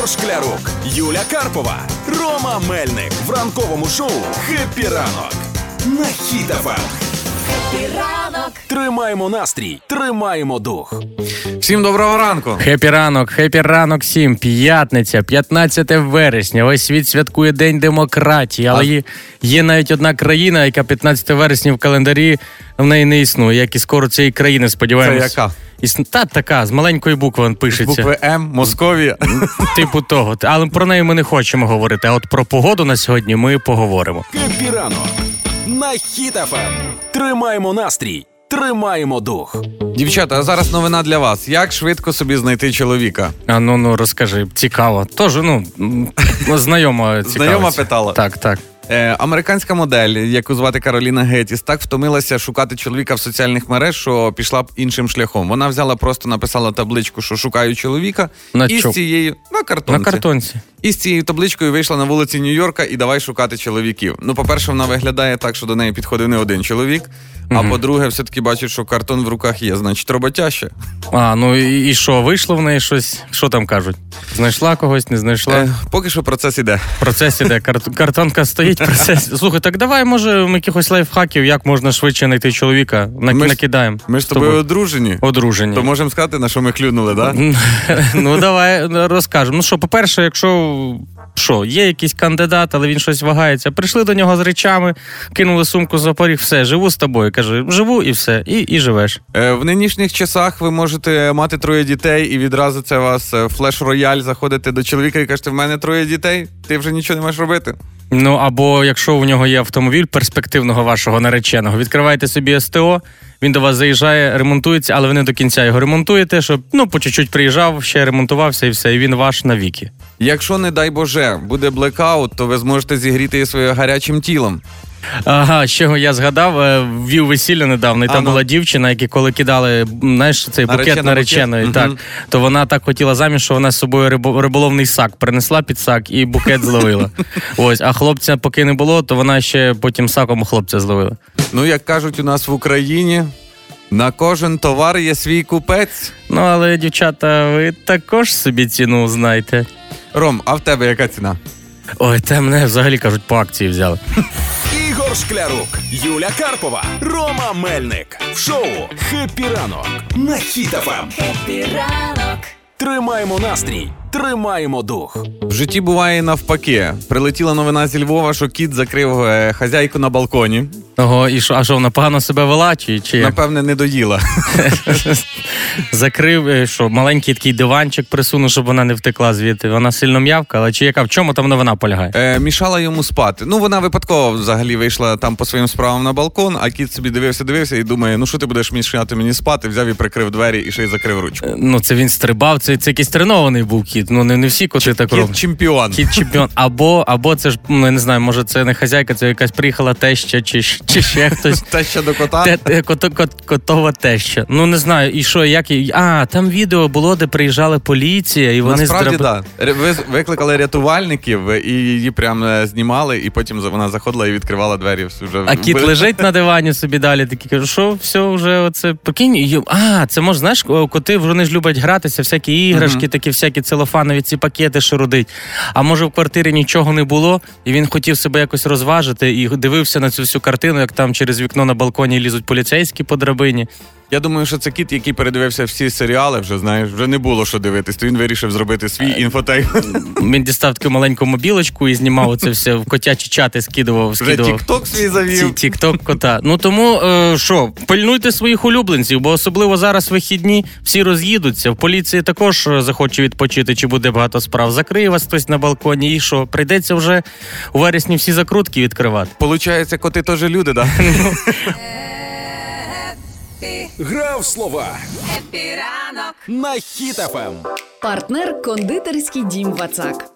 Ігор Шклярук, Юля Карпова, Рома Мельник в ранковому шоу «Хеппі ранок» на Хіт-ФМ. ранок. Тримаємо настрій, тримаємо дух. Всім доброго ранку. Хеппі ранок, хеппі ранок всім. П'ятниця, 15 вересня. Весь світ святкує День демократії, але є, є навіть одна країна, яка 15 вересня в календарі в неї не існує, як і скоро цієї країни, Це яка? Та така, з маленької букви він пишеться. Букви М, Московія. Типу того. Але про неї ми не хочемо говорити. А от про погоду на сьогодні ми поговоримо. «Хеппі ранок» на Хіт-ФМ. Тримаємо настрій, тримаємо дух. Дівчата, а зараз новина для вас. Як швидко собі знайти чоловіка? А ну ну розкажи, цікаво. Тож, ну знайома цікаво. Знайома питала? Так, так. Е, американська модель, яку звати Кароліна Гетіс, так втомилася шукати чоловіка в соціальних мереж, що пішла б іншим шляхом. Вона взяла, просто написала табличку, що шукаю чоловіка, Ну і чо? з цією на картонці. На картонці. І з цією табличкою вийшла на вулиці Нью-Йорка і давай шукати чоловіків. Ну, по-перше, вона виглядає так, що до неї підходив не один чоловік. А по-друге, все-таки бачить, що картон в руках є, значить, роботяще. А, ну і, що, вийшло в неї щось? Що там кажуть? Знайшла когось, не знайшла? Е, поки що процес іде. Процес іде, кар- картонка стоїть, процес. Слухай, так давай, може, ми якихось лайфхаків, як можна швидше знайти чоловіка. На, Ми ж- накидаємо. Ми ж з тобою одружені. одружені. То можемо сказати, на що ми клюнули, так? Да? ну давай розкажемо. Ну що, по-перше, якщо що, є якийсь кандидат, але він щось вагається. Прийшли до нього з речами, кинули сумку за поріг, все, живу з тобою. Каже, живу і все, і, і живеш. Е, В нинішніх часах ви можете мати троє дітей, і відразу це вас флеш-рояль, заходите до чоловіка і кажете, в мене троє дітей, ти вже нічого не маєш робити. Ну або якщо у нього є автомобіль перспективного вашого нареченого, відкриваєте собі СТО, він до вас заїжджає, ремонтується, але ви не до кінця його ремонтуєте, щоб ну по чуть-чуть приїжджав, ще ремонтувався і все, і він ваш навіки. Якщо, не дай Боже, буде блекаут, то ви зможете зігріти її своїм гарячим тілом. Ага, ще я згадав, е, ввів весілля недавно, і там ну. була дівчина, яка коли кидали знаєш, цей букет Наречена нареченої, букет? так то вона так хотіла заміж, що вона з собою рибо- риболовний сак принесла під сак і букет зловила. Ось, а хлопця поки не було, то вона ще потім саком хлопця зловила. Ну, як кажуть у нас в Україні, на кожен товар є свій купець. Ну, але, дівчата, ви також собі ціну знаєте. Ром, а в тебе яка ціна? Ой, те мене взагалі кажуть, по акції взяли. Ігор Шклярук, Юля Карпова, Рома Мельник в шоу «Хеппі ранок» на Хіт-ФМ. Хеппі ранок. Тримаємо настрій, тримаємо дух. Житті буває навпаки. Прилетіла новина зі Львова, що кіт закрив е, хазяйку на балконі. Ого, і що, а що, вона погано себе вела, чи, чи? Напевне, не доїла. закрив, е, що маленький такий диванчик присунув, щоб вона не втекла звідти. Вона сильно м'явкала, чи яка в чому там новина полягає? Е, мішала йому спати. Ну, вона випадково взагалі вийшла там по своїм справам на балкон, а кіт собі дивився, дивився і думає: ну що ти будеш мішати мені спати? Взяв і прикрив двері і ще й закрив ручку. Е, Ну, це він стрибав, це, це якийсь тренований був кіт. Ну, не, не всі коти так Кіт роблять. Чемпіон. Кіт чемпіон. Або, або це ж, ну, я не знаю, може це не хазяйка, це якась приїхала теща, чи, чи ще хтось. Та ще до кота. Те, кото, кот, котова теща. Ну не знаю, і що, як і- А, там відео було, де приїжджала поліція, і вони Насправді, здраб- Да. Ви викликали рятувальників і її прям е, знімали, і потім вона заходила і відкривала двері. Вже А кіт лежить на дивані собі далі. Такий каже, що все вже оце покинь. А, це може, знаєш, коти вони ж люблять гратися, всякі іграшки, такі всякі целофанові ці пакети, що родить. А може в квартирі нічого не було, і він хотів себе якось розважити і дивився на цю всю картину, як там через вікно на балконі лізуть поліцейські по драбині. Я думаю, що це кіт, який передивився всі серіали, вже знаєш, вже не було що дивитись. То він вирішив зробити свій інфотейк. Він дістав таку маленьку мобілочку і знімав це все в котячі чати, скидував, Вже скидував. тік-ток свій завів. Тік-ток кота. Ну тому е, що, пильнуйте своїх улюбленців, бо особливо зараз вихідні всі роз'їдуться. В поліції також е, захоче відпочити, чи буде багато справ. Закриє вас хтось на балконі, і що? Прийдеться вже у вересні всі закрутки відкривати. Получається, коти теж люди, так? Гра в слова Хеппі ранок на Хіт-ФМ. Партнер кондитерський дім Вацак.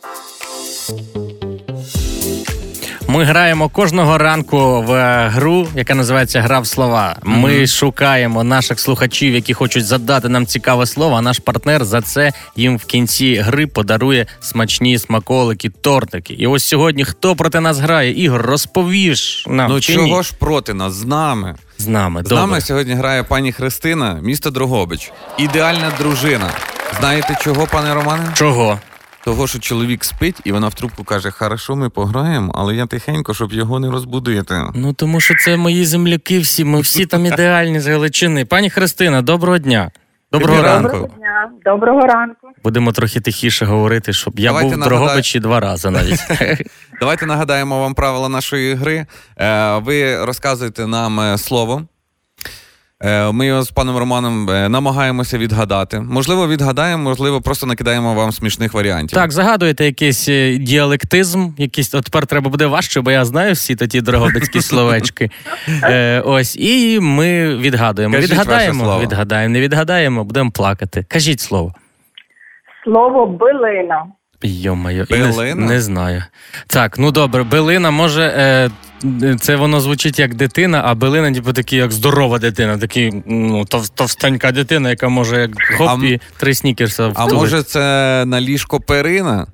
Ми граємо кожного ранку в гру, яка називається Гра в слова. Ми шукаємо наших слухачів, які хочуть задати нам цікаве слово. А наш партнер за це їм в кінці гри подарує смачні смаколики, тортики. І ось сьогодні хто проти нас грає? Ігор, розповіш нам Ну чи ні? чого ж проти нас? З нами. з нами. З нами сьогодні грає пані Христина, місто Дрогобич. Ідеальна дружина. Знаєте чого, пане Романе? Чого? Того, що чоловік спить, і вона в трубку каже: Хорошо, ми пограємо, але я тихенько, щоб його не розбудити. Ну тому що це мої земляки всі, ми всі там ідеальні з Галичини. Пані Христина, доброго дня. Доброго ранку. Доброго дня, доброго ранку. Будемо трохи тихіше говорити, щоб я Давайте був в Дрогобичі два рази навіть. Давайте нагадаємо вам правила нашої гри. Е, Ви розказуєте нам е, слово. Е, Ми його з паном Романом е, намагаємося відгадати. Можливо, відгадаємо, можливо, просто накидаємо вам смішних варіантів. Так, загадуєте якийсь е, діалектизм, якийсь от тепер треба буде важче, бо я знаю всі ті дрогобицькі словечки. Е, ось, і ми відгадуємо. Кажіть відгадаємо, слово. відгадаємо, не відгадаємо, будемо плакати. Кажіть слово. Слово билина. Йо-моє, не, не знаю. Так, ну добре, билина може. Е, це воно звучить як дитина, а билина, типу, такі, як здорова дитина, такі, ну, тов, товстенька дитина, яка може як хоп А і три снікерса А втулить. може, це на ліжко перина?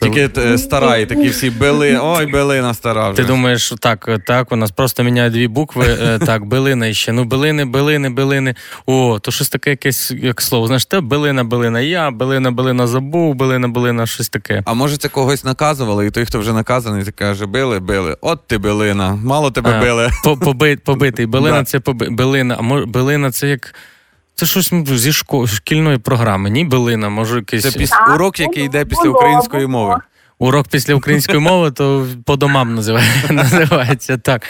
Тільки е, стара, і такі всі били. Ой, билина стара. Вже. Ти думаєш, так, е, так, у нас просто міняють дві букви. е, Так, билина іще. Ну, билини, билини, билини. О, то щось таке якесь як слово. Знаєш, те билина, билина, я, билина, билина забув, билина, билина, щось таке. А може, це когось наказували, і той, хто вже наказаний, ти каже, били, били. От ти билина, мало тебе били. По, побитий. Билина це билина. А може, билина це як. Це щось ну, зі шко, шкільної програми. Ні, билина, може якийсь Це піс... Так, урок, який йде після було, української було. мови. урок після української мови, то по домам називається так.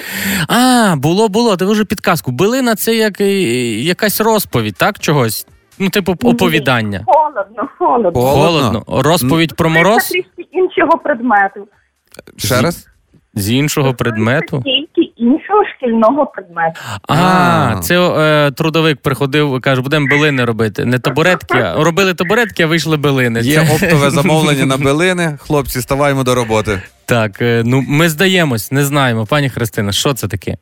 А, було, було. Ти вже підказку. Билина це як е, якась розповідь, так? Чогось? Ну, типу, оповідання. Холодно, холодно. Холодно. Розповідь про мороз Це трішки іншого предмету. Ще раз? з іншого предмету. Іншого шкільного предмету. А, А. це е, трудовик приходив каже, будемо билини робити. Не табуретки, а робили табуретки, а вийшли билини. Є Це- оптове замовлення на билини. Хлопці, ставаємо до роботи. Так, е, ну ми здаємось, не знаємо. Пані Христина, що це таке?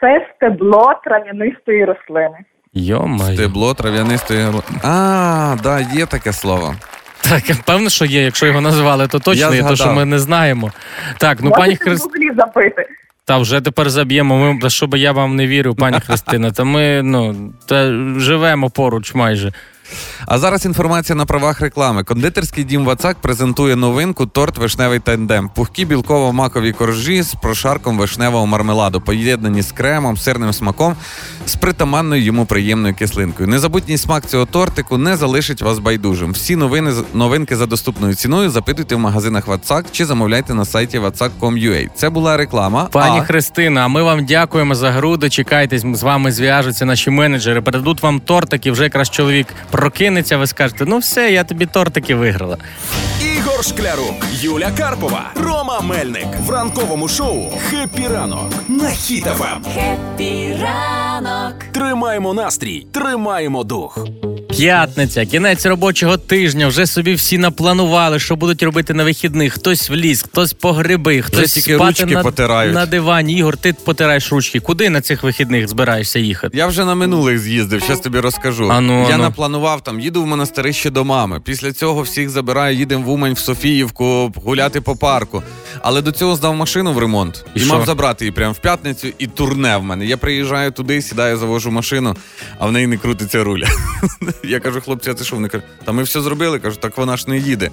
Це стебло трав'янистої рослини. Йо-моє. Стебло трав'янистої. ро- А, да, є таке слово. Так, певно, що є. Якщо його назвали, то точно Я є, то що згадав. ми не знаємо. Так, ну пані Можете в Христина. гуглі запити. Та вже тепер заб'ємо. Ми та щоб я вам не вірив, пані Христина. Та ми ну та живемо поруч майже. А зараз інформація на правах реклами. Кондитерський дім Вацак презентує новинку торт вишневий тандем. Пухкі білково-макові коржі з прошарком вишневого мармеладу, поєднані з кремом, сирним смаком, з притаманною йому приємною кислинкою. Незабутній смак цього тортику не залишить вас байдужим. Всі новини новинки за доступною ціною запитуйте в магазинах Вацак чи замовляйте на сайті vatsak.com.ua. Це була реклама. Пані а... Христина, ми вам дякуємо за гру. Дочекайтесь, з вами зв'яжуться наші менеджери. Передадуть вам тортики. Вже якраз чоловік прокинеться. Ви скажете, ну все, я тобі тортики виграла. Ігор Шклярук, Юля Карпова, Рома Мельник в ранковому шоу «Хеппі ранок» на Ем. Хіт-ФМ. Хеппі ранок. Тримаємо настрій, тримаємо дух. П'ятниця, кінець робочого тижня. Вже собі всі напланували, що будуть робити на вихідних. Хтось в ліс, хтось по гриби, хтось тільки спати ручки на, потирають. на дивані. Ігор, ти потираєш ручки. Куди на цих вихідних збираєшся їхати? Я вже на минулих з'їздив, зараз тобі розкажу. А ну, я а ну. напланував там, їду в монастирище до мами. Після цього всіх забираю, їдемо в Умань в Софіївку гуляти по парку. Але до цього здав машину в ремонт І і, мав забрати її прямо в п'ятницю, і турне в мене. Я приїжджаю туди, сідаю, завожу машину, а в неї не крутиться руля. Я кажу, хлопці, а це що? Вони кажуть, та ми все зробили. Кажу, так вона ж не їде.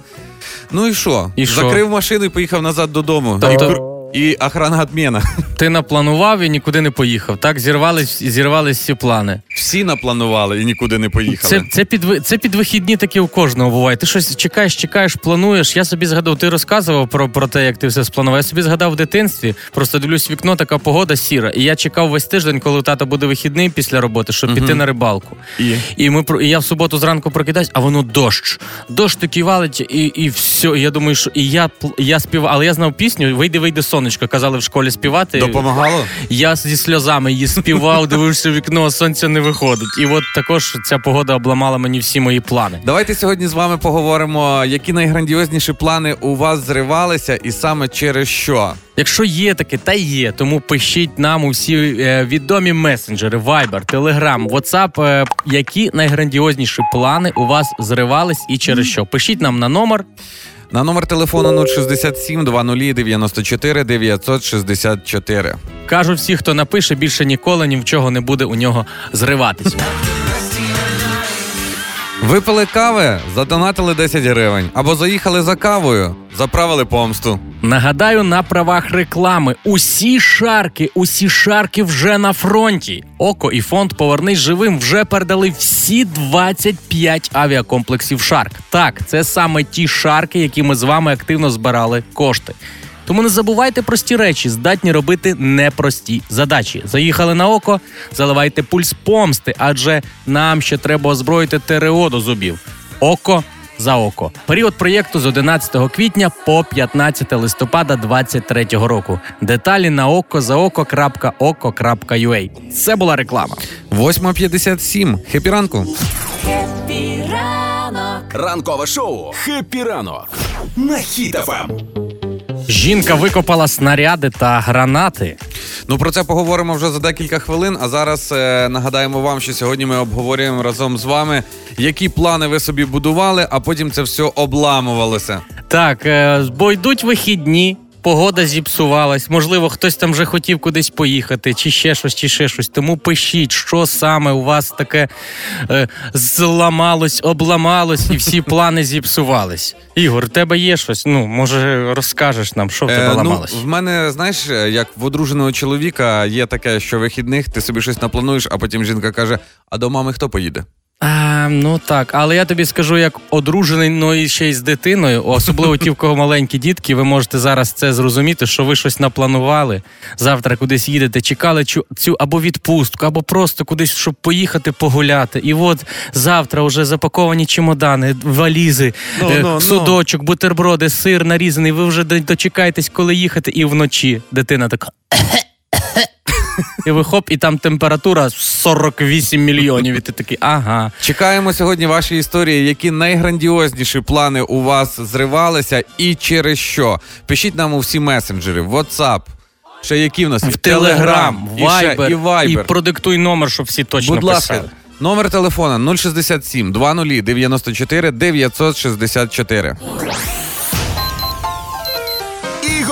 Ну і що? І що? Закрив машину і поїхав назад додому. Тобто- І, охрана відміна. Ти напланував і нікуди не поїхав. Так зірвались, зірвались всі плани. Всі напланували і нікуди не поїхали. Це, це, під, це під вихідні такі у кожного буває. Ти щось чекаєш, чекаєш, плануєш. Я собі згадав, ти розказував про, про те, як ти все спланував. Я собі згадав в дитинстві. Просто дивлюсь вікно, така погода сіра. І я чекав весь тиждень, коли у тата буде вихідний після роботи, щоб піти на рибалку. І? І ми і я в суботу зранку прокидаюсь, а воно дощ. Дощ такий валить, і, і все. І я думаю, що і я я співав, але я знав пісню Вийди, вийди, сонечко. Казали в школі співати. Допомагало? Я зі сльозами її співав, дивився в вікно, а сонця не виходить. І от також ця погода обламала мені всі мої плани. Давайте сьогодні з вами поговоримо, які найграндіозніші плани у вас зривалися, і саме через що. Якщо є таке, та є, тому пишіть нам усі е, відомі месенджери, Viber, Telegram, WhatsApp, е, які найграндіозніші плани у вас зривались і через що. Пишіть нам на номер. На номер телефону 067 20 94 964. Кажуть всі, хто напише, більше ніколи ні в чого не буде у нього зриватись. Випили кави, задонатили 10 гривень. Або заїхали за кавою, заправили помсту. Нагадаю, на правах реклами усі шарки, усі шарки вже на фронті. ОККО і фонд Повернись живим вже передали всі 25 авіакомплексів Шарк. Так, це саме ті шарки, які ми з вами активно збирали кошти. Тому не забувайте прості речі, здатні робити непрості задачі. Заїхали на ОККО, заливайте PULLS помсти, адже нам ще треба озброїти ТРО до зубів. Око за око. Період проєкту з 11 квітня по 15 листопада 2023 року. Деталі на okozaoko.okko.ua. Це була реклама. 8.57. Хеппі ранку. Хеппі ранок. Ранкове шоу «Хеппі ранок» на Хіт-ФМ. Жінка викопала снаряди та гранати. Ну про це поговоримо вже за декілька хвилин. А зараз е, нагадаємо вам, що сьогодні ми обговорюємо разом з вами, які плани ви собі будували, а потім це все обламувалося. Так, е, бо йдуть вихідні. Погода зіпсувалась, можливо, хтось там вже хотів кудись поїхати, чи ще щось, чи ще щось. Тому пишіть, що саме у вас таке е, зламалось, обламалось, і всі плани зіпсувались. Ігор, в тебе є щось? Ну, може, розкажеш нам, що в тебе Е, ну, ламалось? в мене, знаєш, е, як в одруженого чоловіка є таке, що вихідних ти собі щось наплануєш, а потім жінка каже: а до мами хто поїде? А, ну так, але я тобі скажу, як одружений, ну і ще й з дитиною, особливо ті, в кого маленькі дітки, ви можете зараз це зрозуміти, що ви щось напланували. Завтра кудись їдете, чекали цю, цю або відпустку, або просто кудись, щоб поїхати погуляти. І от завтра вже запаковані чемодани, валізи, е, ну, ну. судочок, бутерброди, сир нарізаний. Ви вже дочекаєтесь, коли їхати, і вночі дитина така. І ви хоп, і там температура 48 мільйонів. І ти такий, ага. Чекаємо сьогодні ваші історії, які найграндіозніші плани у вас зривалися і через що. Пишіть нам у всі месенджери, в WhatsApp. Ще які в нас є? В Телеграм, і, ще, Вайбер, і Viber. і продиктуй номер, щоб всі точно Будь ласка, писали. номер телефона 067 20 94 964.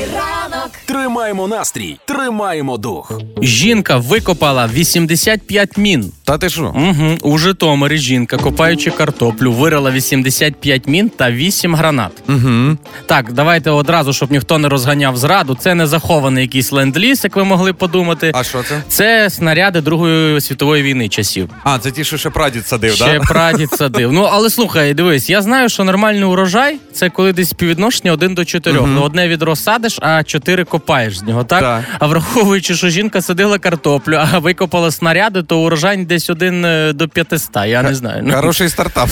Ранок. Тримаємо настрій, тримаємо дух. Жінка викопала 85 мін. Та ти що? Угу. У Житомирі жінка, копаючи картоплю, вирила 85 мін та 8 гранат. Угу. Так, давайте одразу, щоб ніхто не розганяв зраду. Це не захований якийсь ленд-ліз, як ви могли подумати. А що це? Це снаряди Другої світової війни часів. А, це ті, що ще прадід садив, Ще так? прадід садив. Ну але слухай, дивись, я знаю, що нормальний урожай це коли десь співвідношення 1 до 4. Мгм. Ну, одне відро садиш, а 4 копаєш з нього, так? Так. А враховуючи, що жінка садила картоплю, а викопала снаряди, то урожай десь 1 до 500, Я не знаю. Ну, Хороший стартап.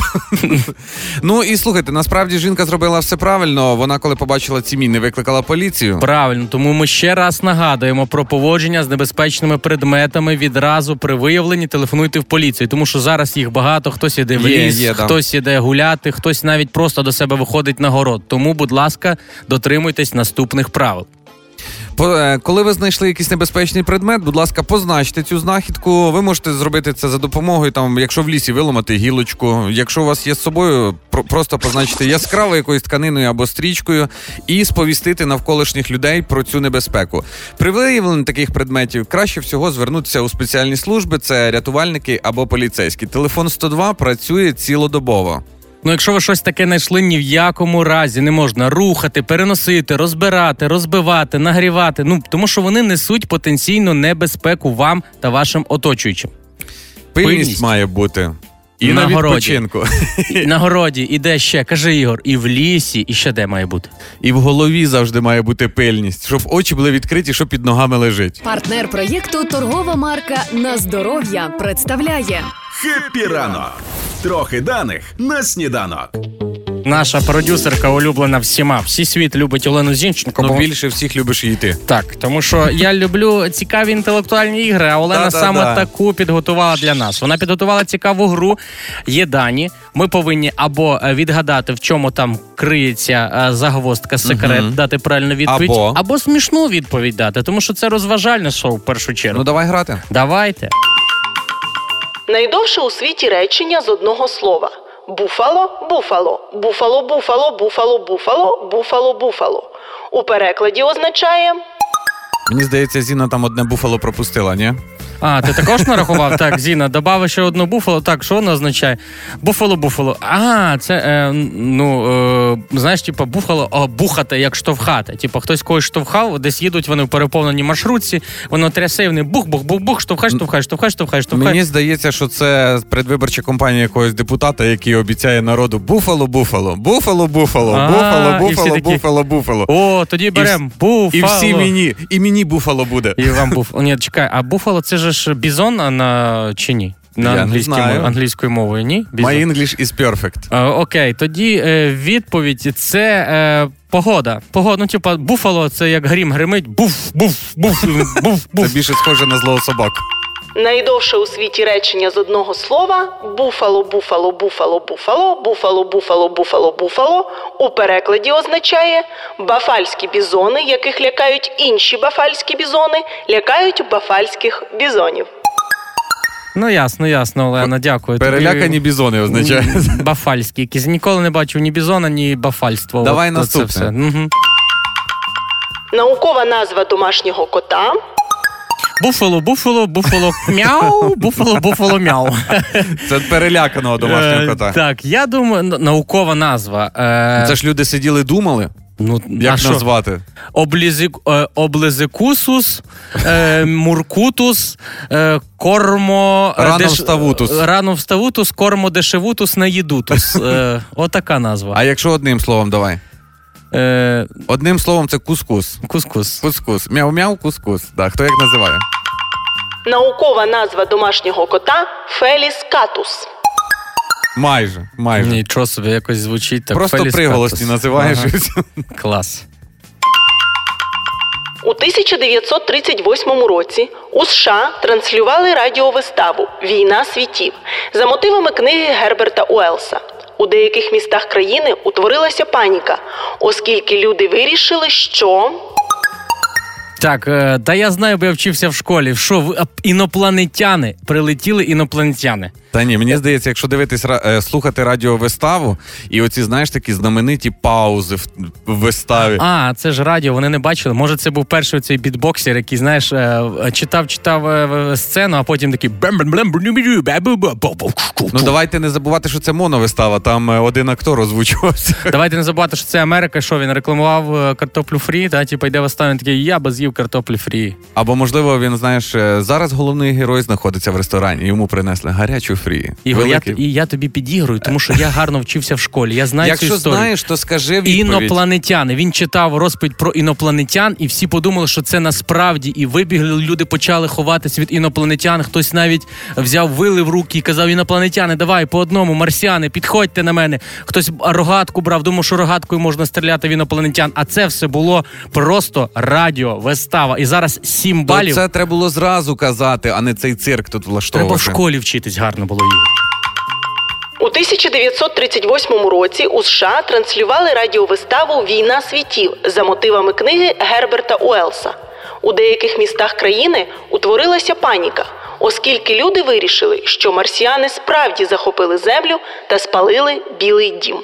ну і слухайте, насправді жінка зробила все правильно. Вона, коли побачила ці міни, викликала поліцію. Правильно, тому ми ще раз нагадуємо про поводження з небезпечними предметами. Відразу при виявленні телефонуйте в поліцію, тому що зараз їх багато. Хтось іде в Є, ліс, є, да. хтось іде гуляти, хтось навіть просто до себе виходить на город. Тому, будь ласка, дотримуйтесь наступних правил. По- е, Коли ви знайшли якийсь небезпечний предмет, будь ласка, позначте цю знахідку. Ви можете зробити це за допомогою, там, якщо в лісі виламати гілочку. Якщо у вас є з собою, просто позначити яскравою якоюсь тканиною або стрічкою і сповістити навколишніх людей про цю небезпеку. При виявленні таких предметів краще всього звернутися у спеціальні служби: це рятувальники або поліцейські. Телефон 102 працює цілодобово. Ну, якщо ви щось таке знайшли, ні в якому разі не можна рухати, переносити, розбирати, розбивати, нагрівати. Ну тому що вони несуть потенційну небезпеку вам та вашим оточуючим. Пильність, Пильність. має бути. І На на, городі. відпочинку. І На городі іде ще, каже Ігор, і в лісі, і ще де має бути. І в голові завжди має бути пильність, щоб очі були відкриті, що під ногами лежить. Партнер проєкту торгова марка На здоров'я представляє «Хеппі ранок». Трохи даних на сніданок. Наша продюсерка улюблена всіма. Всі світ любить Олену Зінченко. Ну бо- більше всіх любиш її ти. Так, тому що я люблю цікаві інтелектуальні ігри, а Олена Да-да-да. саме таку підготувала для нас. Вона підготувала цікаву гру. Є дані. Ми повинні або е, відгадати, в чому там криється е, загвоздка, секрет, Мгм. дати правильну відповідь, Або? смішну відповідь дати, тому що це розважальне шоу в першу чергу. Ну давай грати. Давайте. Найдовше у світі речення з одного слова. Буфало, буфало, буфало, буфало, буфало, буфало, буфало, буфало. У перекладі означає Мені здається, Зіна там одне буфало пропустила, ні? А, ти також нарахував? Так, Зіна, добави ще одну буфало. Так, що воно означає? Буфало, буфало. А, це е, ну е, знаєш, типу, буфало о, бухати, як штовхати. Типу, хтось когось штовхав, десь їдуть вони в переповненій маршрутці, воно трясе, і вони бух, бух, бух, бух, штовхай, штовхай, штовхай, штовхай, штовхай. Мені здається, що це предвиборча кампанія якогось депутата, який обіцяє народу буфало, буфало, буфало, буфало, буфало, буфало, буфало, буфало. О, тоді беремо буфало. І всі мені, і мені буфало буде. І вам буфало. Ні, чекай, а буфало це же ж бізон на чи ні? На Я не англійській знаю. мові, англійською мовою, ні? Бізон. My English is perfect. Е, окей, тоді е, відповідь це е, погода. Погода, ну, типа, буфало це як грім гримить. Буф, буф, буф, буф, Це більше схоже на злого собаку. Найдовше у світі речення з одного слова буфало, буфало, буфало, буфало, буфало, буфало, буфало, буфало у перекладі означає бафальські бізони, яких лякають інші бафальські бізони, лякають бафальських бізонів. Ну ясно, ясно, Олена, дякую. Тобі- Перелякані бізони означає. Бафальські якісь. Ніколи не бачив ні бізона, ні бафальство. Давай От- наступне. все. Мгм. Наукова назва домашнього кота Буфало, буфало, буфало, мяу, буфало, буфало, мяу. Це переляканого домашнього Е, кота. Так, я думаю, наукова назва. Е, Це ж люди сиділи, думали, ну, як що? назвати. Облізик, е, облизикусус, е, муркутус, е, кормо... Рановставутус. Рановставутус, кормо дешевутус, наїдутус. Е, отака назва. А якщо одним словом, давай. Е, Одним словом, це кускус. кускус. Кускус. Мяу-мяу, кускус. Да, хто як називає? наукова назва домашнього кота Феліс катус. Майже, майже. Нічого собі, якось звучить так. Просто Феліс приголосні називаєш. Ага. Клас. У 1938 році у США транслювали радіовиставу Війна світів за мотивами книги Герберта Уелса. У деяких містах країни утворилася паніка, оскільки люди вирішили, що Так, е, та я знаю, бо я вчився в школі. Що ви- інопланетяни прилетіли інопланетяни. Та ні, мені здається, якщо дивитись е, слухати радіовиставу, і оці, знаєш, такі знамениті паузи в, виставі. А, це ж радіо, вони не бачили. Може, це був перший цей бітбоксер, який, знаєш, е, читав, читав е, сцену, а потім такий Ну давайте не забувати, що це моновистава, там е, один актор озвучувався. Давайте не забувати, що це Америка. Що він рекламував е, картоплю фрі, та типу йде в останній такий, я би з'їв картоплю фрі. Або, можливо, він, знаєш, е, зараз головний герой знаходиться в ресторані, йому принесли гарячу фрі. Ігор, я, Великий. і я тобі підігрую, тому що я гарно вчився в школі. Я знаю цю Якщо історію. знаєш, то скажи відповідь. Інопланетяни. Він читав розповідь про інопланетян, і всі подумали, що це насправді. І вибігли люди, почали ховатися від інопланетян. Хтось навіть взяв вили в руки і казав: інопланетяни, давай по одному, марсіани, підходьте на мене. Хтось рогатку брав, думав, що рогаткою можна стріляти в інопланетян. А це все було просто радіо, вистава. І зараз сім То балів. це треба було зразу казати, а не цей цирк тут Треба в школі вчитись гарно було її. у 1938 році у США транслювали радіовиставу Війна світів за мотивами книги Герберта Уелса. У деяких містах країни утворилася паніка, оскільки люди вирішили, що марсіани справді захопили землю та спалили Білий дім.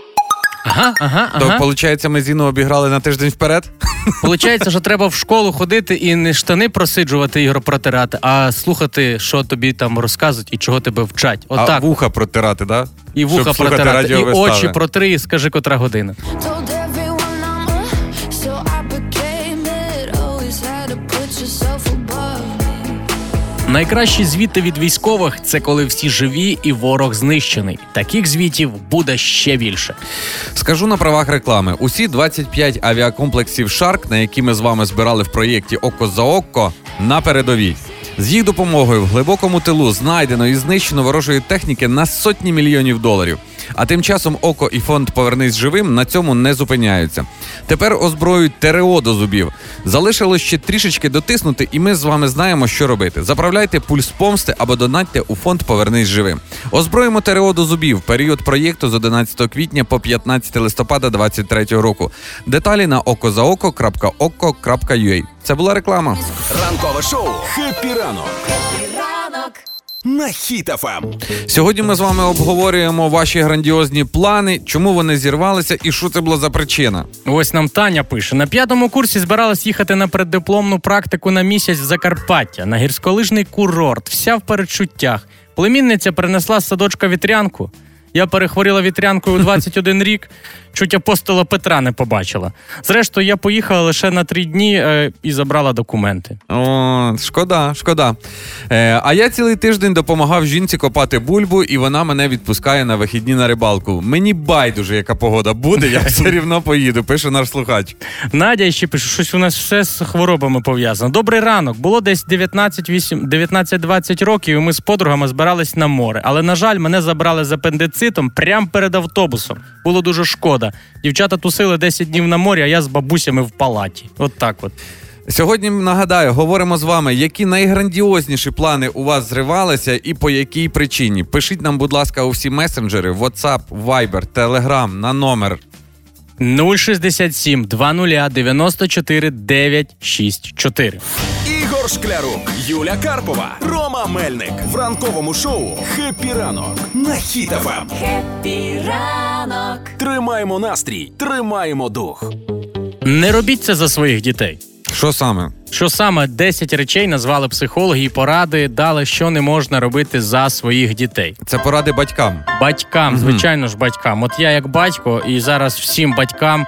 Ага, ага, То, ага. виходить, ми Зіну обіграли на тиждень вперед? Получається, що треба в школу ходити і не штани просиджувати ігро протирати, а слухати, що тобі там розказують і чого тебе вчать. А Отак. вуха протирати, да? і вуха Щоб слухати протирати, і радіовистави. очі протри, і скажи, котра година. Найкращі звіти від військових це коли всі живі і ворог знищений. Таких звітів буде ще більше. Скажу на правах реклами: усі 25 авіакомплексів Шарк, на які ми з вами збирали в проєкті Око за око, на передовій. З їх допомогою в глибокому тилу знайдено і знищено ворожої техніки на сотні мільйонів доларів. А тим часом ОККО і фонд Повернись живим на цьому не зупиняються. Тепер озброюють ТРО до зубів. Залишилось ще трішечки дотиснути, і ми з вами знаємо, що робити. Заправляйте Pulls помсти або донатьте у фонд Повернись живим. Озброїмо ТРО до зубів. Період проєкту з 11 квітня по 15 листопада 2023 року. Деталі на okozaoko.oko.ua. Це була реклама. Ранкове шоу Ранок на хітафам. Сьогодні ми з вами обговорюємо ваші грандіозні плани, чому вони зірвалися і що це була за причина. Ось нам Таня пише: на п'ятому курсі збиралась їхати на преддипломну практику на місяць в Закарпаття на гірськолижний курорт. Вся в передчуттях. Племінниця принесла з садочка вітрянку. Я перехворіла вітрянкою у 21 рік, чуть апостола Петра не побачила. Зрештою, я поїхала лише на три дні е, і забрала документи. О, шкода, шкода. Е, а я цілий тиждень допомагав жінці копати бульбу, і вона мене відпускає на вихідні на рибалку. Мені байдуже, яка погода буде, я все рівно поїду, пише наш слухач. Надя ще пише, щось у нас все з хворобами пов'язано. Добрий ранок. Було десь 19-8 19-20 років, і ми з подругами збирались на море. Але, на жаль, мене забрали з апендицитом прямо перед автобусом. Було дуже шкода. Дівчата тусили 10 днів на морі, а я з бабусями в палаті. От так от. Сьогодні нагадаю, говоримо з вами, які найграндіозніші плани у вас зривалися і по якій причині. Пишіть нам, будь ласка, у всі месенджери, WhatsApp, Viber, Telegram на номер 067 20 94 964. Ігор Шклярук, Юля Карпова, Рома Мельник в ранковому шоу «Хеппі ранок» на Хіт-ФМ. Тримаємо настрій, тримаємо дух. Не робіть це за своїх дітей. що саме? Що саме 10 речей назвали психологи і поради дали, що не можна робити за своїх дітей. Це поради батькам. Батькам, звичайно ж, батькам. От я як батько, і зараз всім батькам,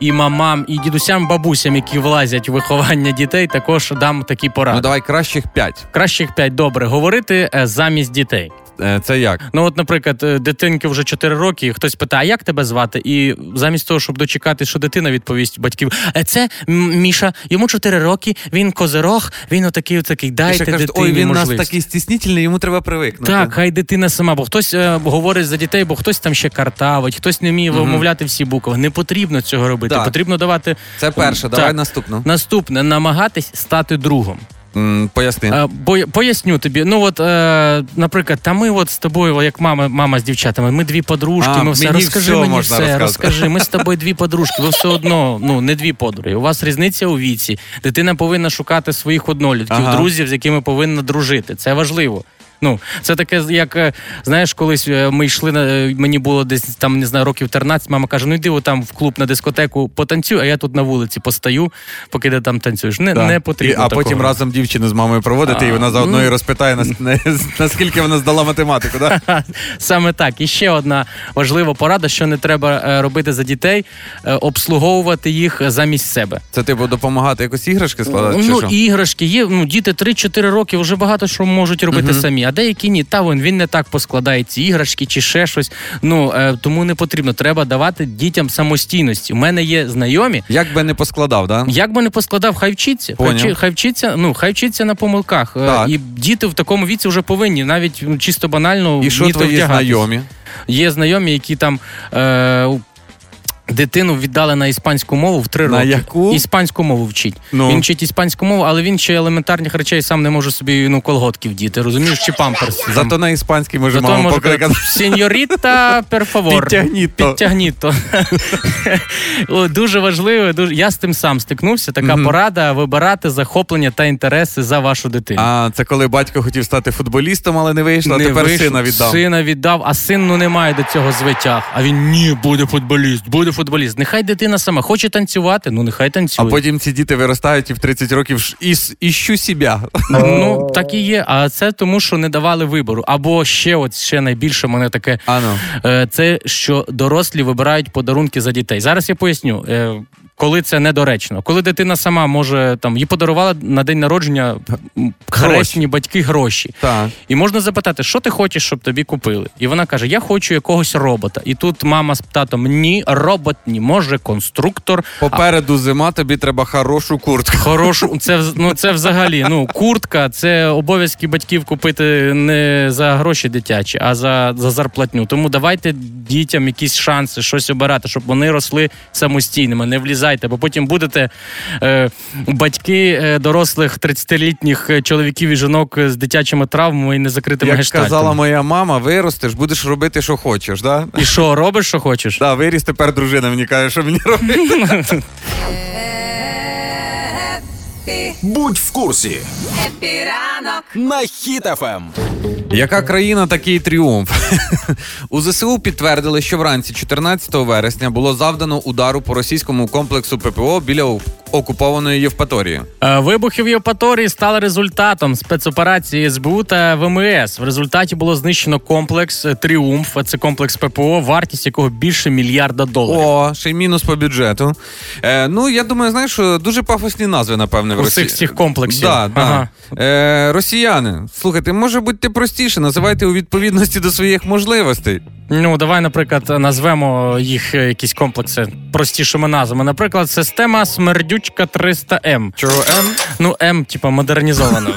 і мамам, і дідусям, бабусям, які влазять в виховання дітей, також дам такі поради. Ну давай кращих п'ять. Кращих п'ять добре говорити е, замість дітей. Е, Це як? Ну, от, наприклад, е, дитинки вже 4 роки, і хтось питає, а як тебе звати? І замість того, щоб дочекати, що дитина відповість батьків, «Е, це Міша, йому 4 роки, він козирог, він отакий, отакий. Дайте кажуть, дитині ой, він у нас такий стіснительний, йому треба привикнути. Так, хай дитина сама, бо хтось е, говорить за дітей, бо хтось там ще картавить, хтось не вміє вимовляти всі букви. Не потрібно цього робити. Так. Потрібно давати Це перше, Так. давай наступну. наступне намагатись стати другом. Поясни. Е, бо, поясню тобі. Ну от, е, наприклад, та ми от з тобою, як мама, мама з дівчатами, ми дві подружки, А, ми все мені розкажи все мені все, розказати. розкажи. Ми з тобою дві подружки. Ви все одно, ну не дві подруги. У вас різниця у віці. Дитина повинна шукати своїх однолітків, Ага. друзів, з якими повинна дружити. Це важливо. Ну, це таке, як е, знаєш, колись е, ми йшли на е, мені було десь там не знаю, років 13, Мама каже: ну йди там в клуб на дискотеку потанцюй, а я тут на вулиці постаю, поки ти там танцюєш. Не, Так. не потрібно. І- а потім разом дівчину з мамою проводити, А, і вона заодно ну. і розпитає, нас- наскільки вона здала математику. Да? Саме так. І ще одна важлива порада, що не треба робити за дітей, обслуговувати їх замість себе. Це типу допомагати якось іграшки складати? чи ну, що? іграшки є. Ну, діти 3-4 роки вже багато що можуть робити самі, а деякі ні. Та вон він не так поскладає ці іграшки чи ще щось. Ну е, тому не потрібно. Треба давати дітям самостійності. У мене є знайомі. Як би не поскладав, да? Як би не поскладав, хай вчиться. Хай, хай вчиться, ну хай вчиться на помилках. Е, Так. І діти в такому віці вже повинні, навіть ну, чисто банально І що твої знайомі? Є знайомі, які там. Е, Дитину віддали на іспанську мову в три На роки. яку? Іспанську мову вчить. Ну. Він вчить іспанську мову, але він ще елементарних речей сам не може собі ну, колготки вдіти, розумієш, чи памперс. Зато на іспанській може Зато може покликати. сеньоріта, перфавор. Підтягніто. Підтягніто. Дуже важливо. Дуже... Я з тим сам стикнувся. Така Мгм. порада вибирати захоплення та інтереси за вашу дитину. А це коли батько хотів стати футболістом, але не вийшло, а тепер вийшло, сина віддав. Сина віддав, а син ну не має до цього звитяг. А він ні, буде футболіст, буде футболіст. Нехай дитина сама хоче танцювати, ну нехай А потім ці діти виростають і в 30 років і іщу себе. Ну так і є. А це тому, що не давали вибору. Або ще, от ще найбільше мене таке. А ну. Е, Це що дорослі вибирають подарунки за дітей. Зараз я поясню. Коли це недоречно, коли дитина сама може там їй подарувала на день народження хресні батьки гроші, Так. і можна запитати, що ти хочеш, щоб тобі купили. І вона каже: Я хочу якогось робота. І тут мама з татом: ні, робот, ні, може, конструктор. Попереду зима, тобі треба хорошу куртку. Хорошу, це ну це взагалі. Ну куртка, це обов'язки батьків купити не за гроші дитячі, а за, за зарплатню. Тому давайте дітям якісь шанси, щось обирати, щоб вони росли самостійними. Не влізайте, бо потім будете е, батьки е, дорослих 30-літніх чоловіків і жінок з дитячими травмами і незакритими Як гештальтами. казала моя мама, виростеш, будеш робити, що хочеш, да? І що, робиш, що хочеш? Да, виріс тепер дружина мені каже, що мені робити. Будь в курсі. Хеппі ранок на Ем. Хіт-ФМ. Яка країна, такий тріумф? У ЗСУ підтвердили, що вранці 14 вересня було завдано удару по російському комплексу ППО біля окупованої Євпаторії. Е, Вибухи в Євпаторії стали результатом спецоперації СБУ та ВМС. В результаті було знищено комплекс е, Тріумф. Це комплекс ППО, вартість якого більше мільярда доларів. О, ще й мінус по бюджету. Е, ну, я думаю, знаєш, дуже пафосні назви, напевне, в У Росії. цих комплексів. Да, да. Ага. Е, росіяни, слухайте, може будьте простіше, називайте у відповідності до своїх можливостей. Ну, давай, наприклад, назвемо їх е, якісь комплекси простішими назвами. Наприклад, система Смердючка 300М. Чого М? Ну, М, типа, модернізована.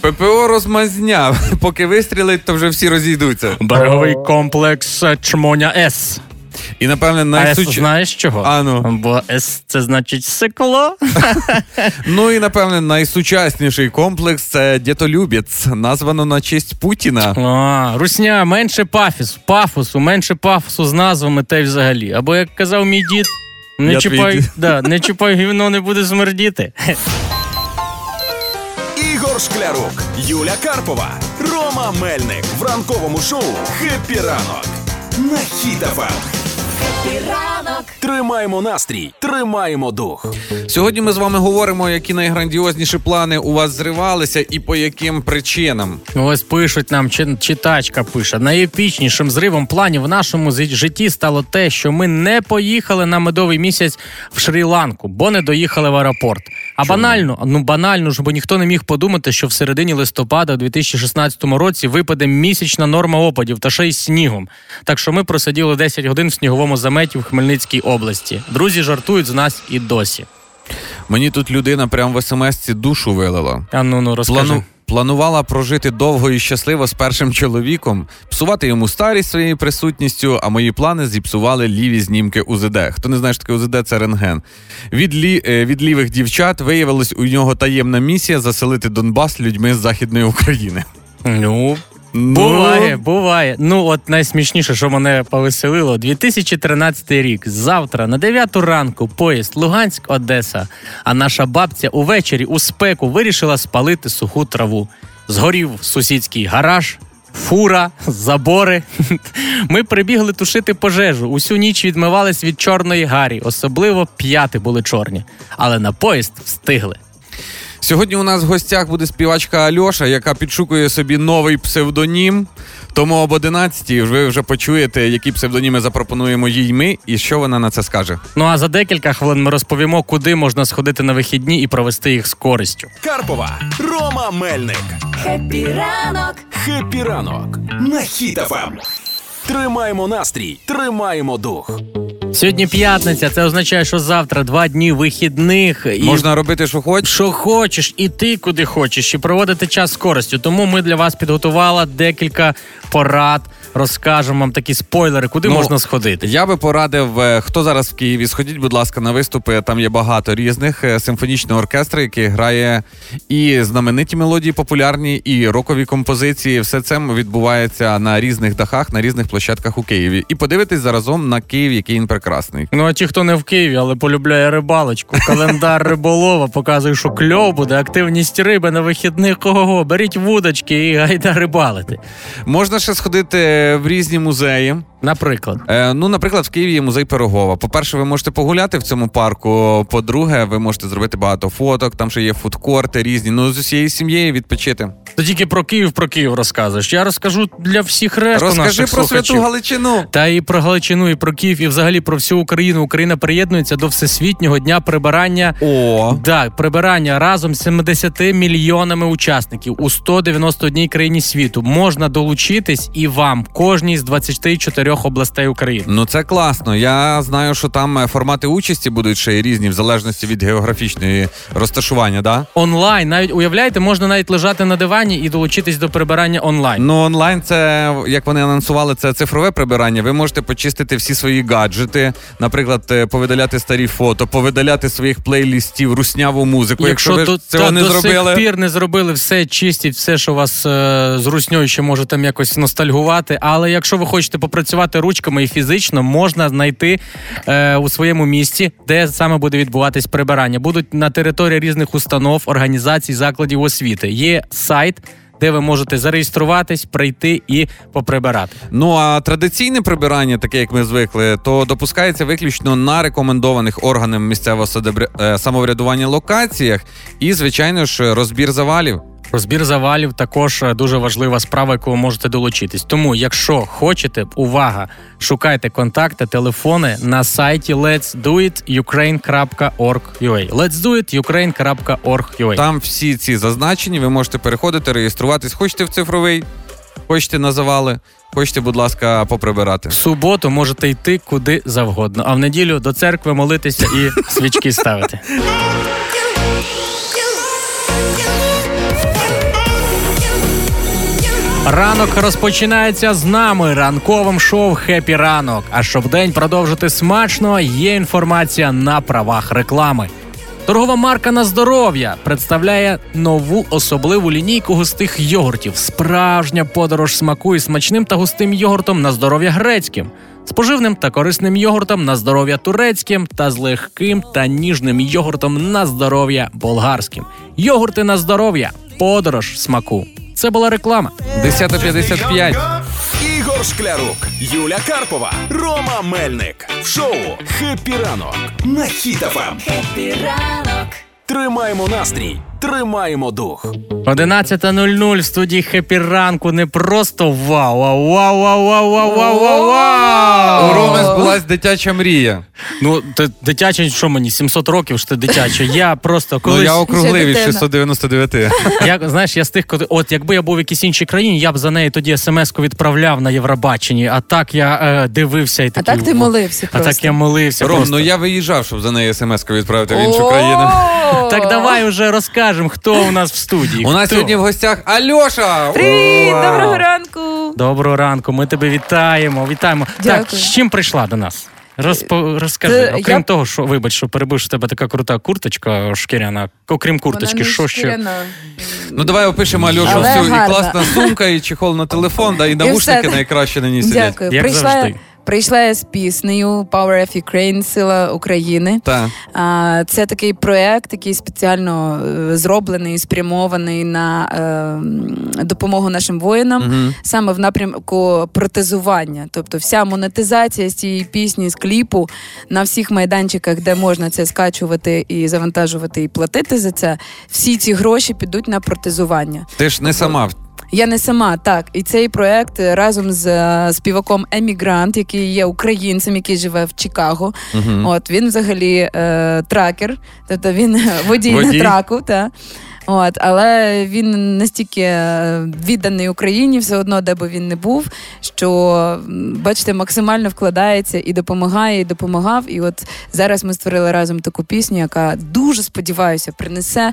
ППО розмазня. Поки вистрілить, то вже всі розійдуться. Береговий комплекс Чмоня С. І напевне А знаєш чого? А ну. Бо С це значить сикло. ну і напевне найсучасніший комплекс це Дєтолюбець, названо на честь Путіна. А, русня, менше пафіс, пафосу, менше пафосу з назвами та й взагалі. Або як казав мій дід, не Я чіпай, твій да, не чіпай гівно, не буде смердіти. Ігор Шклярук, Юля Карпова, Рома Мельник в ранковому шоу «Хеппі ранок» на Хіт-ФМ. Тримаємо настрій, тримаємо дух. Сьогодні ми з вами говоримо, які найграндіозніші плани у вас зривалися і по яким причинам. Ось пишуть нам, чи- читачка пише: найепічнішим зривом планів в нашому житті стало те, що ми не поїхали на медовий місяць в Шрі-Ланку, бо не доїхали в аеропорт. А банально, ну банально ж, бо ніхто не міг подумати, що в середині листопада, у 2016 році, випаде місячна норма опадів та ще й снігом. Так що ми просиділи 10 годин в сніговому заметі в Хмельницькій області. Друзі жартують з нас і досі. Мені тут людина прям в смс-ці душу вилила. А ну ну розкажи. Плану... Планувала прожити довго і щасливо з першим чоловіком, псувати йому старість своєю присутністю, а мої плани зіпсували ліві знімки УЗД. Хто не знає, що таке УЗД, це рентген. Від, лі... е, від лівих дівчат виявилась у нього таємна місія заселити Донбас людьми з Західної України. Ну, Буває, буває. Ну, от найсмішніше, що мене повеселило, 2013 рік. Завтра на 9 ранку поїзд Луганськ, Одеса. А наша бабця увечері у спеку вирішила спалити суху траву. Згорів сусідський гараж. Фура, забори. Ми прибігли тушити пожежу. Усю ніч відмивались від чорної гарі. Особливо п'яти були чорні. Але на поїзд встигли. Сьогодні у нас в гостях буде співачка Альоша, яка підшукує собі новий псевдонім. Тому об 11 ви вже почуєте, які псевдоніми запропонуємо їй ми, і що вона на це скаже. Ну а за декілька хвилин ми розповімо, куди можна сходити на вихідні і провести їх з користю. Карпова, Рома Мельник. Хеппі ранок! «Хеппі ранок» на Хіт-ФМ. Тримаємо настрій, тримаємо дух. Сьогодні п'ятниця, це означає, що завтра два дні вихідних. І Можна робити, що хочеш. що хочеш, і ти куди хочеш, і проводити час з користю. Тому ми для вас підготували декілька порад. Розкажемо вам такі спойлери, куди Ну, можна сходити. Я би порадив, е, хто зараз в Києві, сходіть, будь ласка, на виступи. Там є багато різних е, симфонічного оркестру, який грає і знамениті мелодії популярні, і рокові композиції. Все це відбувається на різних дахах, на різних площадках у Києві. І подивитись заразом на Київ, який він прекрасний. Ну а ті, хто не в Києві, але полюбляє рибалочку, календар риболова показує, що кльов буде, активність риби на вихідних. Ого, беріть вудочки і гайда рибалити. Можна ще сходити в різні музеї. Наприклад. Е, ну, наприклад, в Києві є музей Пирогова. По-перше, ви можете погуляти в цьому парку. По-друге, ви можете зробити багато фоток. Там ще є фудкорти різні. Ну, з усією сім'єю відпочити. Ти тільки про Київ, про Київ розказуєш. Я розкажу для всіх решту Розкажи наших про слухачів. святу Галичину. Та і про Галичину, і про Київ, і взагалі про всю Україну. Україна приєднується до всесвітнього дня прибирання. О, Так, прибирання разом з 70 мільйонами учасників у 191 країні світу. Можна долучитись і вам, кожній з 24 областей України. ну це класно. Я знаю, що там е, формати участі будуть ще й різні, в залежності від географічної розташування, да? Онлайн, навіть уявляєте, можна навіть лежати на дивані і долучитись до прибирання онлайн. Ну, онлайн, це як вони анонсували, це цифрове прибирання. Ви можете почистити всі свої гаджети, наприклад, е, повидаляти старі фото, повидаляти своїх плейлістів, русняву музику. Якщо, ви тут цього не зробили. сих пір не зробили все, чистіть все, що у вас е, з русньою ще може там якось ностальгувати. Але якщо ви хочете попрацювати ручками і фізично, можна знайти е, у своєму місті, де саме буде відбуватись прибирання. Будуть на території різних установ, організацій, закладів освіти. Є сайт. де ви можете зареєструватись, прийти і поприбирати. Ну а традиційне прибирання, таке як ми звикли, то допускається виключно на рекомендованих органами місцевого е, самоврядування локаціях і, звичайно ж, розбір завалів. Розбір завалів також е, дуже важлива справа, яку ви можете долучитись. Тому, якщо хочете, увага, шукайте контакти, телефони на сайті let's do it ukraine.org.ua. Let's do it ukraine.org.ua. Там всі ці зазначені, ви можете переходити, реєструватись. Хочете в цифровий, хочете на завали, хочете, будь ласка, поприбирати. В суботу можете йти куди завгодно, а в неділю до церкви молитися і свічки ставити. Ранок розпочинається з нами ранковим шоу Хепі ранок. А щоб день продовжити смачно, є інформація на правах реклами. Торгова марка на здоров'я представляє нову особливу лінійку густих йогуртів. Справжня подорож смаку і смачним та густим йогуртом на здоров'я грецьким, з поживним та корисним йогуртом на здоров'я турецьким та з легким та ніжним йогуртом на здоров'я болгарським. Йогурти на здоров'я, подорож смаку. Це була реклама. 10.55. Ігор Шклярук, Юля Карпова, Рома Мельник. В шоу «Хеппі ранок» на Хіт-ФМ. Тримаємо настрій, тримаємо дух. 11.00 в студії Хеппі ранку. Не просто вау, а вау, вау, вау, вау, вау, вау, вау. У Роми збулась дитяча мрія. Ну, ти дитяча, що мені, 700 років, що ти дитяча. Я просто Ну я округлив від 699. Я, знаєш, я з тих, коли от якби я був в якійсь іншій країні, я б за неї тоді смс-ку відправляв на Євробаченні. А так я е, дивився і А так ти молився А просто. так я молився. Ром, просто. ну я виїжджав, щоб за неї смс-ку відправити в іншу країну. Так давай вже розкажемо, хто у нас в студії. У нас Хто? сьогодні в гостях Альоша! Привіт, Вау! доброго ранку. Доброго ранку, ми тебе вітаємо. Вітаємо. Так, з чим прийшла до нас? Розпо... Розкажи, Е, окрім я- того, що вибач, що перебив, що в тебе така крута курточка шкіряна. Окрім курточки, що ще? Ну давай опишемо Альошу Але всю. І класна сумка, і чехол на телефон, да, і навушники все. найкраще на ній сидять. Дякую. Як прийшла, завжди. Прийшла я з піснею Power of Ukraine, Сила України. Так. А, Це такий проект, який спеціально е, зроблений, спрямований на е, допомогу нашим воїнам, Мгм. саме в напрямку протезування. Тобто, вся монетизація з цієї пісні, з кліпу на всіх майданчиках, де можна це скачувати і завантажувати, і платити за це. Всі ці гроші підуть на протезування. Ти ж не сама. Я не сама, так. І цей проект е, разом з е, співаком Емігрант, який є українцем, який живе в Чикаго. Мгм. От він взагалі е, тракер, тобто він водій, Водій. на траку. Та. От, але він настільки е, відданий Україні, все одно, де би він не був, що бачите, максимально вкладається і допомагає, і допомагав. І от зараз ми створили разом таку пісню, яка дуже сподіваюся, принесе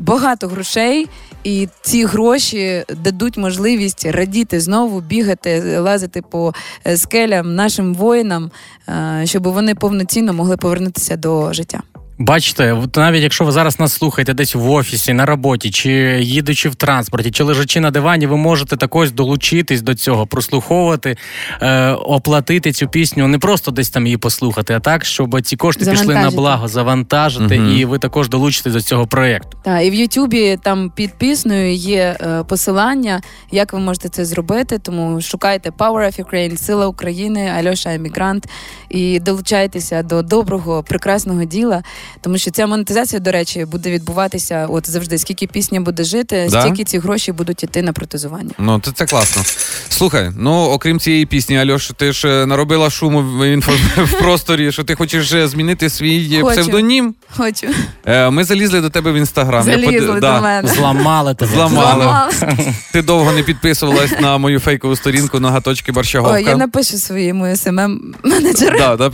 багато грошей, і ці гроші дадуть можливість радіти знову, бігати, лазити по е, скелям нашим воїнам, е, щоб вони повноцінно могли повернутися до життя. Бачите, от навіть якщо ви зараз нас слухаєте десь в офісі, на роботі, чи їдучи в транспорті, чи лежачи на дивані, ви можете також долучитись до цього, прослуховувати, е, оплатити цю пісню, не просто десь там її послухати, а так, щоб ці кошти пішли на благо, завантажити, Мгм. і ви також долучитесь до цього проєкту. Так, і в Ютубі там під піснею є е, посилання, як ви можете це зробити. Тому шукайте Power of Ukraine, Сила України, Альоша Емігрант і долучайтеся до доброго, прекрасного діла. Тому що ця монетизація, до речі, буде відбуватися от завжди. Скільки пісня буде жити, Да? стільки ці гроші будуть іти на протезування. Ну, то це класно. Слухай, ну окрім цієї пісні, Альош, ти ж е, наробила шуму в, інфо- в просторі, що ти хочеш е, змінити свій е, Хочу. псевдонім. Хочу Е, Ми залізли до тебе в інстаграм. Я залізли поди- до мене. Зламали тебе. Зламали. Зламала. Ти довго не підписувалась на мою фейкову сторінку ноготочки Ой, Борщаговка. я напишу своєму SMM менеджеру. Да, да.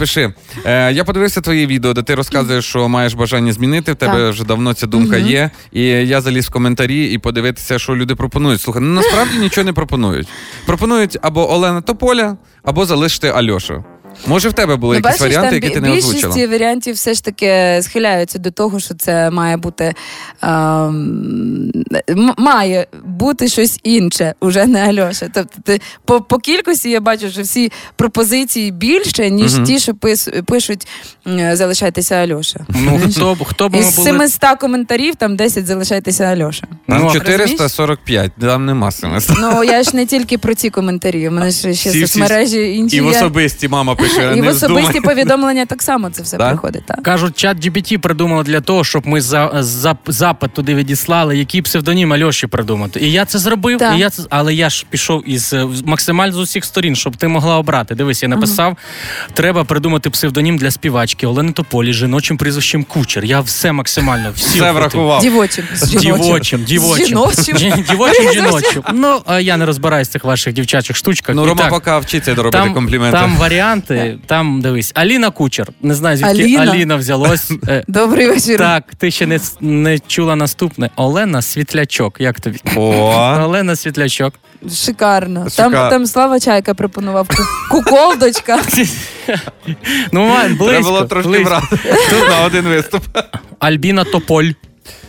Е, я подивився твоє відео, де ти розказуєш, що маєш бажання змінити. В тебе Так. вже давно ця думка Мгм. є. І я заліз в коментарі і подивитися, що люди пропонують. Слухай, ну насправді нічого не пропонують. Пропонують або Олена Тополя, або залишити Альошу. Може, в тебе були Ну, якісь бачиш, варіанти, які ти не більшість озвучила? варіантів все ж таки схиляються до того, що це має бути м- має бути щось інше, уже не Альоша. Тобто, ти по, по кількості я бачу, що всі пропозиції більше, ніж Мгм. ті, що пис, пишуть залишайтеся Альоша. Ну хто б хто б Із були коментарів там 10 залишайтеся Альоша. Там Ну, 445, там нема 700. Ну я ж не тільки про ці коментарі. У мене ж ще Всі- всі- соцмережі інші. І в особисті мама пише, І в особисті повідомлення так само це все приходить. Кажуть, чат GPT придумали для того, щоб ми за, за запит туди відіслали, який псевдонім Альоші придумати. І я це зробив, Так. і я це, але я ж пішов із е, максимально з усіх сторін, щоб ти могла обрати. Дивись, я написав: треба придумати псевдонім для співачки Олени Тополі, жіночим прізвищем Кучер. Я все максимально всі Все врахував. Дівочим. Дівочим, дівочим. Дівочим, жіночим. Ну, я не розбираюсь в цих ваших дівчачих штучках. Ну, Рома поки вчиться робити компліменти. там варіанти, там дивись, Аліна Кучер. Не знаю, звідки Аліна? Взялось. Е, Добрий вечір. Так, ти ще не, не чула наступне. Олена Світлячок. Як тобі? О, Олена Світлячок. Шикарно. Шика- Там, там Слава Чайка пропонував ку- куколдочка. Ну, близько. треба було трошки близько. брати. Тут на один виступ. Альбіна Тополь.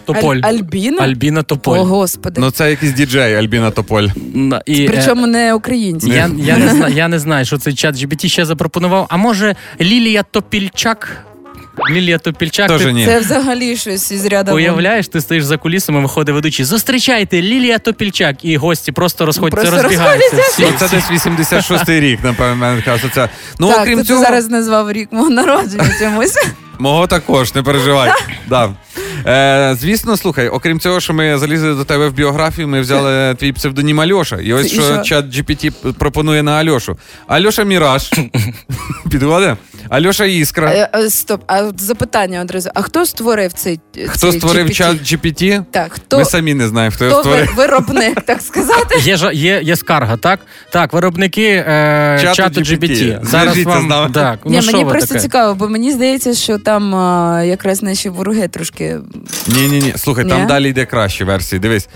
Тополь. Аль- Альбіна? Альбіна Тополь. О, господи. Ну це якийсь діджей Альбіна Тополь. На- І, е, Причому не українці. я, я, не знаю, я не знаю, що цей чат GBT ще запропонував. А може Лілія Топільчак? Лілія Топільчак. Тоже ти ні. Це взагалі щось із ряду. Уявляєш, ти стоїш за кулісами, виходить ведучий. Зустрічайте Лілія Топільчак, і гості просто розходяться, Просто розбігаються. Всі, Ну, це десь 86-й рік, напевно, мене така. Ну, так, окрім ти цього, зараз назвав рік мого народження чомусь. Мого також, не переживай. да. Е, звісно, слухай, окрім цього, що ми залізли до тебе в біографію, ми взяли твій псевдонім Альоша. І ось І що що? чат GPT пропонує на Альошу. Альоша Міраж. Підводи? Альоша Іскра. Е, е, Стоп, а от запитання одразу. А хто створив цей Хто цей створив GPT? чат GPT? Так, хто, Ми самі не знаємо, хто його хто ви- створив. виробник, так сказати? Є, ж- є, є скарга, так? Так, виробники е, Чату чату GPT. GPT. Зараз Зв'яжіться вам з нами. так. Ні, ну, що мені ви просто таке? цікаво, бо мені здається, що там а, якраз наші вороги трошки. Ні, ні, ні. Слухай, там Ні? далі йде кращі версії. Дивись.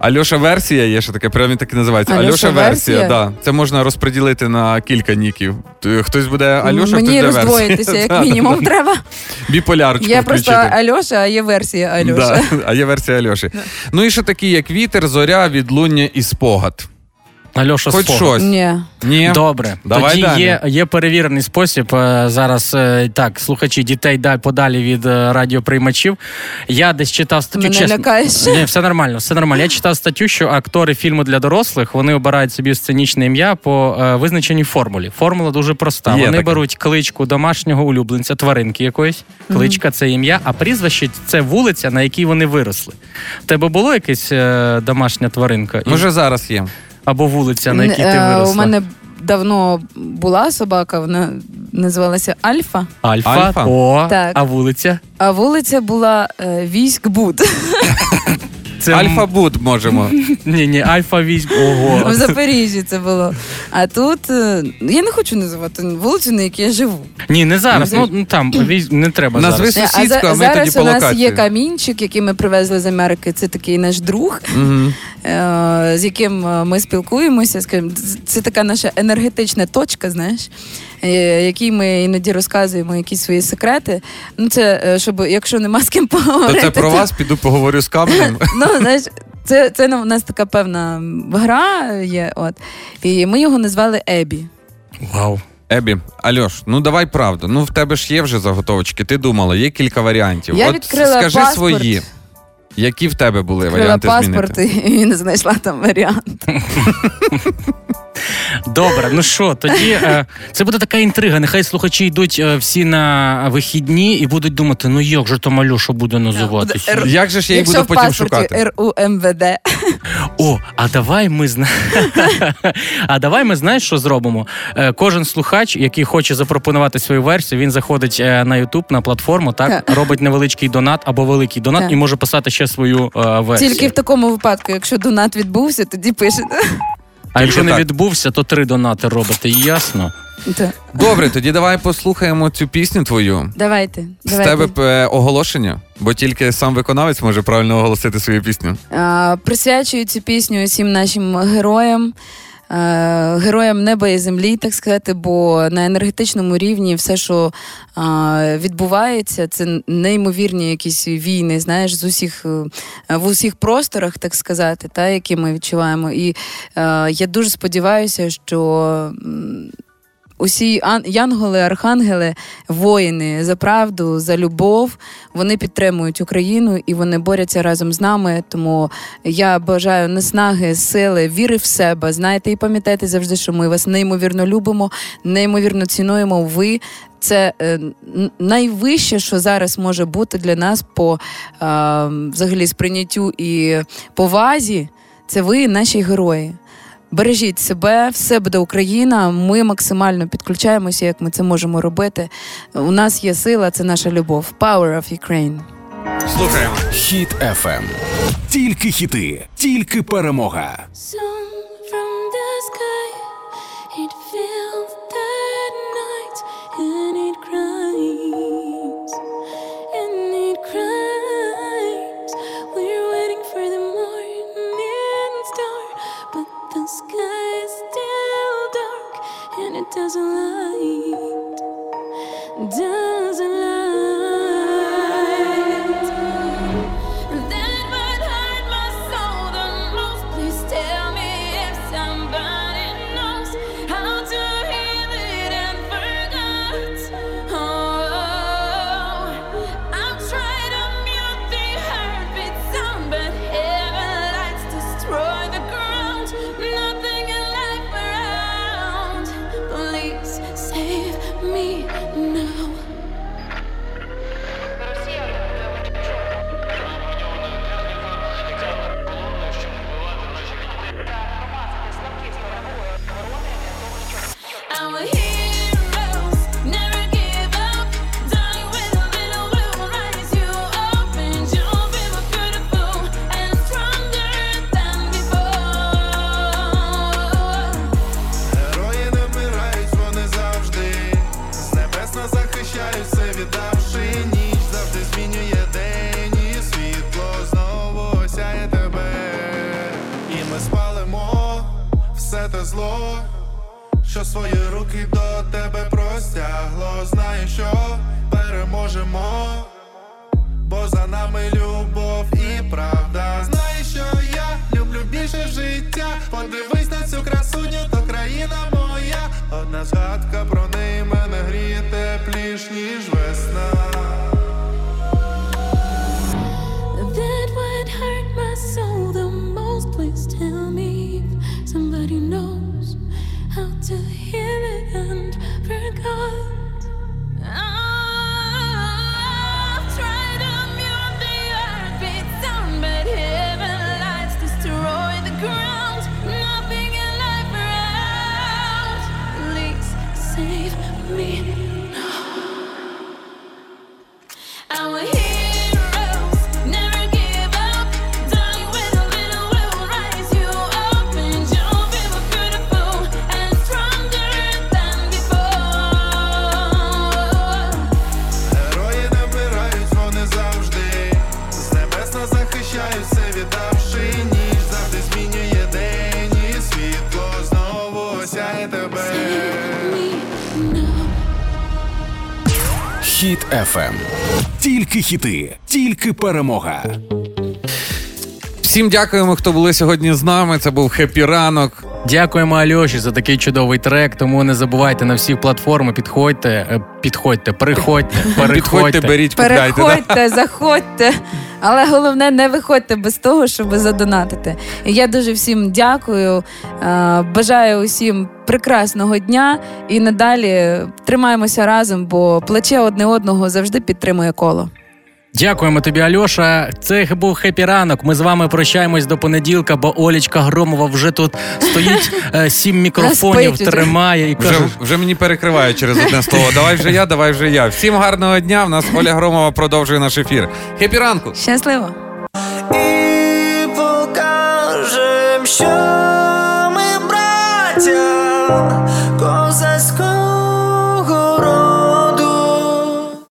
Альоша версія є ще таке, прямо так і називається. Альоша Альоша версія, версія? да. Це можна розподілити на кілька ніків. Т- Хтось буде Альоша, мені хтось буде роздвоїтися, версія. як Да, мінімум, да, да. треба. Біполярочку Є просто. Альоша, а є версія Альоша. Да, а є версія Альоші. Ну і ще такі, як вітер, зоря, відлуння і спогад. Альоша Хоч Спогад. щось. Ні. Ні. Добре, Давай тоді далі. є, є перевірений спосіб. е, Зараз е, так, слухачі дітей далі подалі від е, радіоприймачів. Я десь читав статтю. Мене чесно, лякаєш. Ні, все нормально, все нормально. Я читав статтю, що актори фільму для дорослих вони обирають собі сценічне ім'я по е, визначеній формулі. Формула дуже проста. Є вони таке. беруть кличку домашнього улюбленця, тваринки якоїсь. Кличка це ім'я, а прізвище це вулиця, на якій вони виросли. В тебе було якась е, домашня тваринка? І- Може зараз є. Або вулиця, на якій ти Е, виросла? У мене давно була собака, вона називалася Альфа, Альфа, Альфа? О, Так. а вулиця? а вулиця була е, Військ-Буд Це Альфа-буд можемо. Ні, ні, Альфа візь. Ого. в Запоріжжі. Це було. А тут е, я не хочу називати вулицю, на якій я живу. Ні, не зараз. Ну там візь не треба Назви зараз. с- Сусідську, а ми зараз тоді по у нас є камінчик, який ми привезли з Америки. Це такий наш друг, е, з яким е, ми спілкуємося. Скажімо, це- така наша енергетична точка, знаєш, е, якій ми іноді розказуємо якісь свої секрети. Ну, це е, щоб, якщо нема з ким То поговорити. це про вас, піду поговорю з каменем. Ну, знаєш, це, це у нас така певна гра є. От. І ми його назвали Ебі. Вау. Ебі, Альош, ну давай правду. Ну в тебе ж є вже заготовочки. Ти думала, є кілька варіантів. Я От відкрила скажи паспорт. свої. Які в тебе були Відкрила варіанти паспорт змінити? і, і не знайшла там варіант. Добре, ну що, тоді е, це буде така інтрига. Нехай слухачі йдуть е, всі на вихідні і будуть думати, ну як же там Альоша буде називатися? Р- Як же ж я їх Якщо буду в потім паспорті шукати? РУМВД. О, а давай ми зна... А давай ми знаєш, що зробимо? Е, Кожен слухач, який хоче запропонувати свою версію, він заходить е, на YouTube, на платформу, так робить невеличкий донат або великий донат Так. і може писати ще свою е, версію. Тільки в такому випадку, якщо донат відбувся, тоді пишете. А якщо не так. відбувся, то три донати робите. Ясно. Добре, тоді давай послухаємо цю пісню твою. Давайте. З давайте. тебе е, оголошення, бо тільки сам виконавець може правильно оголосити свою пісню. А, присвячую цю пісню усім нашим героям, героям неба і землі, так сказати, бо на енергетичному рівні все, що е, відбувається, це неймовірні якісь війни, знаєш, з усіх е, в усіх просторах, так сказати, та, які ми відчуваємо. І е, я дуже сподіваюся, що. Усі янголи, архангели, воїни за правду, за любов, вони підтримують Україну і вони борються разом з нами. Тому я бажаю наснаги, сили, віри в себе. Знаєте, і пам'ятайте завжди, що ми вас неймовірно любимо, неймовірно цінуємо. Ви це е, найвище, що зараз може бути для нас по е, взагалі сприйняттю і повазі. Це ви, наші герої. Бережіть себе, все буде Україна. Ми максимально підключаємося, як ми це можемо робити. У нас є сила, це наша любов. Power of Ukraine. Слухаємо. Хіт FM. Тільки хіти, тільки перемога. FM. Тільки хіти, тільки перемога. Всім дякуємо, хто були сьогодні з нами. Це був хеппі ранок. Дякуємо Альоші за такий чудовий трек. Тому не забувайте на всі платформи. Підходьте, е, підходьте, приходьте, переходьте. Підходьте, беріть, купляйте. Переходьте, заходьте. Але головне, не виходьте без того, щоб задонатити. І я дуже всім дякую. е, Бажаю усім прекрасного дня і надалі тримаємося разом, бо плече одне одного завжди підтримує коло. Дякуємо тобі, Альоша. Це був Хеппі ранок. Ми з вами прощаємось до понеділка, бо Олічка Громова вже тут стоїть е, сім мікрофонів, тримає і Вже, каже. вже мені перекриває через одне слово. Давай вже я, давай вже я. Всім гарного дня. В нас Оля Громова продовжує наш ефір. Хеппі ранку! Щасливо! і покажем, що ми браття